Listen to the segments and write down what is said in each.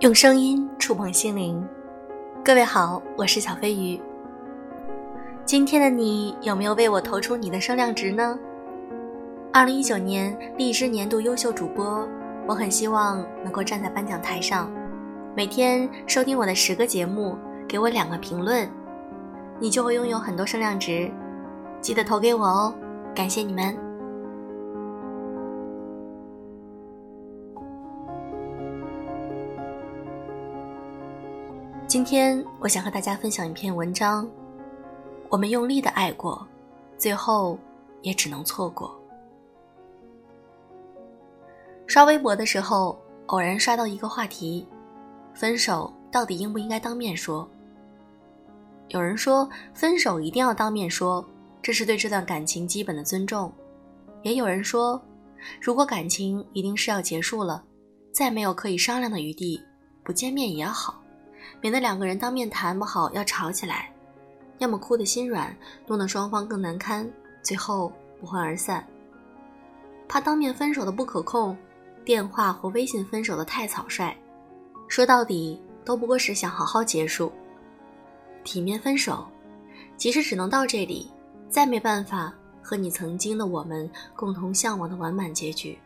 用声音触碰心灵，各位好，我是小飞鱼。今天的你有没有为我投出你的声量值呢？二零一九年荔枝年度优秀主播，我很希望能够站在颁奖台上，每天收听我的十个节目，给我两个评论，你就会拥有很多声量值。记得投给我哦，感谢你们。今天我想和大家分享一篇文章。我们用力的爱过，最后也只能错过。刷微博的时候，偶然刷到一个话题：分手到底应不应该当面说？有人说，分手一定要当面说，这是对这段感情基本的尊重；也有人说，如果感情一定是要结束了，再没有可以商量的余地，不见面也好。免得两个人当面谈不好要吵起来，要么哭得心软，弄得双方更难堪，最后不欢而散。怕当面分手的不可控，电话或微信分手的太草率，说到底都不过是想好好结束，体面分手，即使只能到这里，再没办法和你曾经的我们共同向往的完满结局。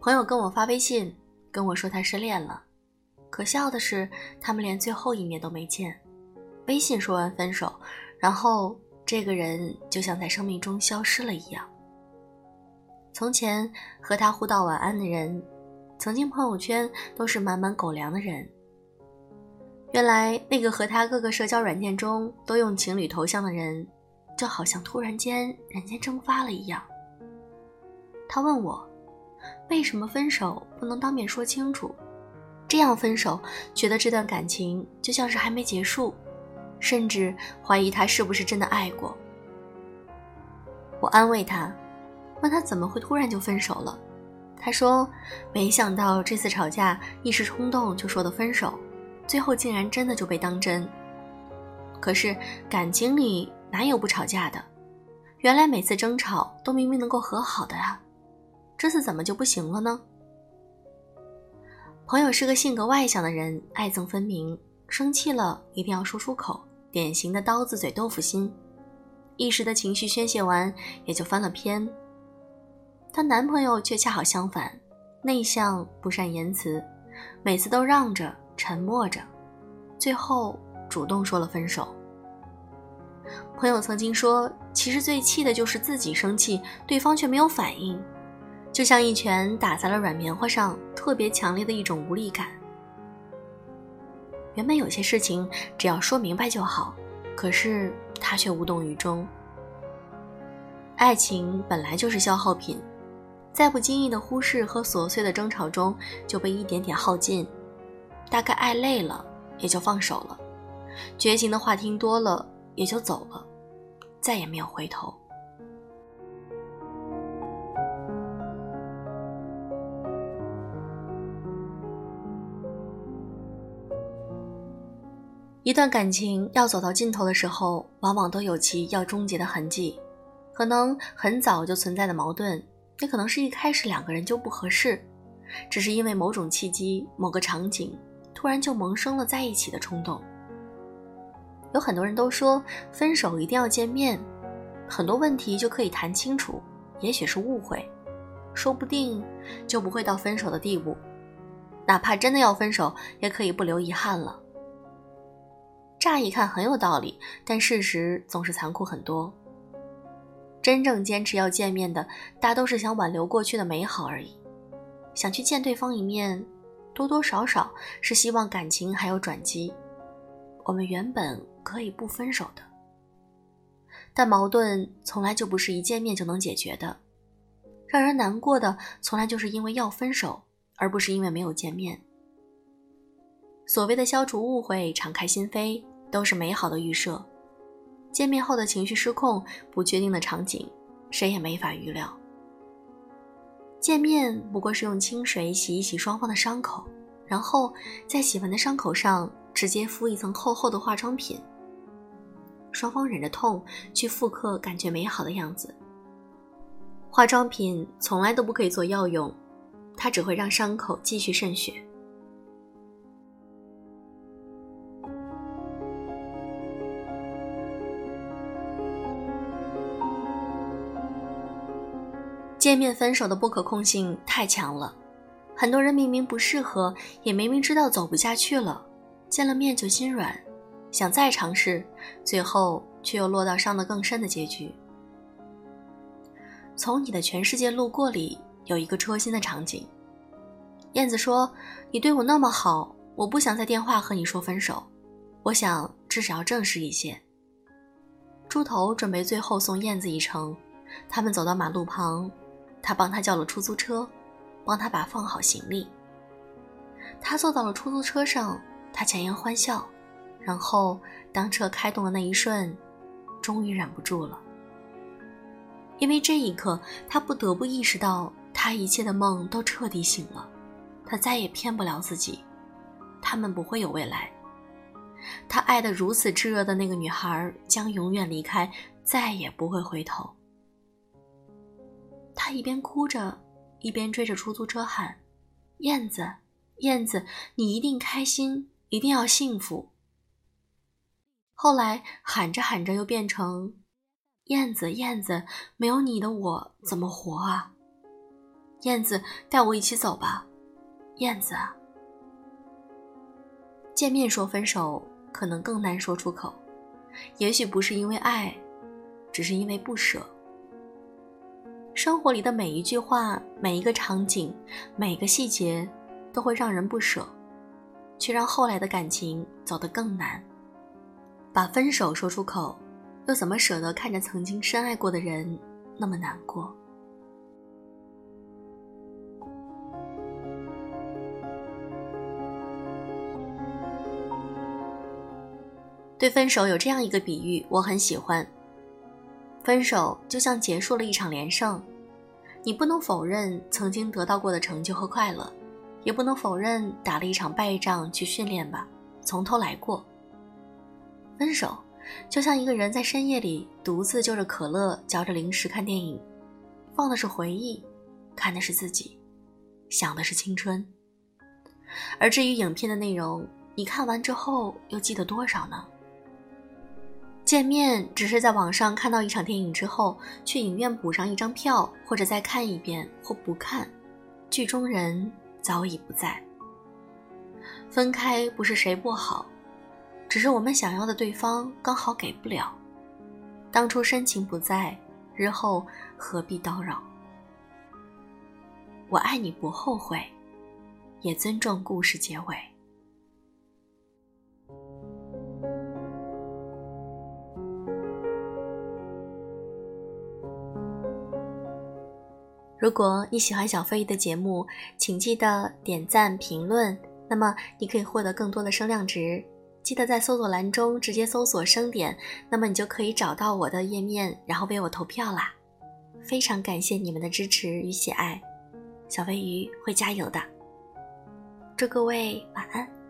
朋友跟我发微信。跟我说他失恋了，可笑的是，他们连最后一面都没见。微信说完分手，然后这个人就像在生命中消失了一样。从前和他互道晚安的人，曾经朋友圈都是满满狗粮的人。原来那个和他各个社交软件中都用情侣头像的人，就好像突然间人间蒸发了一样。他问我。为什么分手不能当面说清楚？这样分手，觉得这段感情就像是还没结束，甚至怀疑他是不是真的爱过。我安慰他，问他怎么会突然就分手了。他说：“没想到这次吵架一时冲动就说的分手，最后竟然真的就被当真。可是感情里哪有不吵架的？原来每次争吵都明明能够和好的啊！”这次怎么就不行了呢？朋友是个性格外向的人，爱憎分明，生气了一定要说出口，典型的刀子嘴豆腐心，一时的情绪宣泄完也就翻了篇。她男朋友却恰好相反，内向不善言辞，每次都让着沉默着，最后主动说了分手。朋友曾经说，其实最气的就是自己生气，对方却没有反应。就像一拳打在了软棉花上，特别强烈的一种无力感。原本有些事情只要说明白就好，可是他却无动于衷。爱情本来就是消耗品，在不经意的忽视和琐碎的争吵中就被一点点耗尽，大概爱累了也就放手了，绝情的话听多了也就走了，再也没有回头。一段感情要走到尽头的时候，往往都有其要终结的痕迹，可能很早就存在的矛盾，也可能是一开始两个人就不合适，只是因为某种契机、某个场景，突然就萌生了在一起的冲动。有很多人都说分手一定要见面，很多问题就可以谈清楚，也许是误会，说不定就不会到分手的地步，哪怕真的要分手，也可以不留遗憾了。乍一看很有道理，但事实总是残酷很多。真正坚持要见面的，大都是想挽留过去的美好而已，想去见对方一面，多多少少是希望感情还有转机。我们原本可以不分手的，但矛盾从来就不是一见面就能解决的。让人难过的，从来就是因为要分手，而不是因为没有见面。所谓的消除误会、敞开心扉。都是美好的预设，见面后的情绪失控、不确定的场景，谁也没法预料。见面不过是用清水洗一洗双方的伤口，然后在洗完的伤口上直接敷一层厚厚的化妆品。双方忍着痛去复刻感觉美好的样子。化妆品从来都不可以做药用，它只会让伤口继续渗血。见面分手的不可控性太强了，很多人明明不适合，也明明知道走不下去了，见了面就心软，想再尝试，最后却又落到伤得更深的结局。从你的全世界路过里有一个戳心的场景，燕子说：“你对我那么好，我不想在电话和你说分手，我想至少要正式一些。”猪头准备最后送燕子一程，他们走到马路旁。他帮他叫了出租车，帮他把放好行李。他坐到了出租车上，他强颜欢笑，然后当车开动的那一瞬，终于忍不住了。因为这一刻，他不得不意识到，他一切的梦都彻底醒了，他再也骗不了自己，他们不会有未来。他爱得如此炙热的那个女孩将永远离开，再也不会回头。他一边哭着，一边追着出租车喊：“燕子，燕子，你一定开心，一定要幸福。”后来喊着喊着又变成：“燕子，燕子，没有你的我怎么活啊？燕子，带我一起走吧，燕子。”见面说分手可能更难说出口，也许不是因为爱，只是因为不舍。生活里的每一句话、每一个场景、每个细节，都会让人不舍，却让后来的感情走得更难。把分手说出口，又怎么舍得看着曾经深爱过的人那么难过？对分手有这样一个比喻，我很喜欢。分手就像结束了一场连胜，你不能否认曾经得到过的成就和快乐，也不能否认打了一场败仗去训练吧，从头来过。分手就像一个人在深夜里独自就着可乐、嚼着零食看电影，放的是回忆，看的是自己，想的是青春。而至于影片的内容，你看完之后又记得多少呢？见面只是在网上看到一场电影之后，去影院补上一张票，或者再看一遍或不看，剧中人早已不在。分开不是谁不好，只是我们想要的对方刚好给不了。当初深情不在，日后何必叨扰？我爱你不后悔，也尊重故事结尾。如果你喜欢小飞鱼的节目，请记得点赞评论，那么你可以获得更多的声量值。记得在搜索栏中直接搜索“声点”，那么你就可以找到我的页面，然后为我投票啦。非常感谢你们的支持与喜爱，小飞鱼会加油的。祝各位晚安。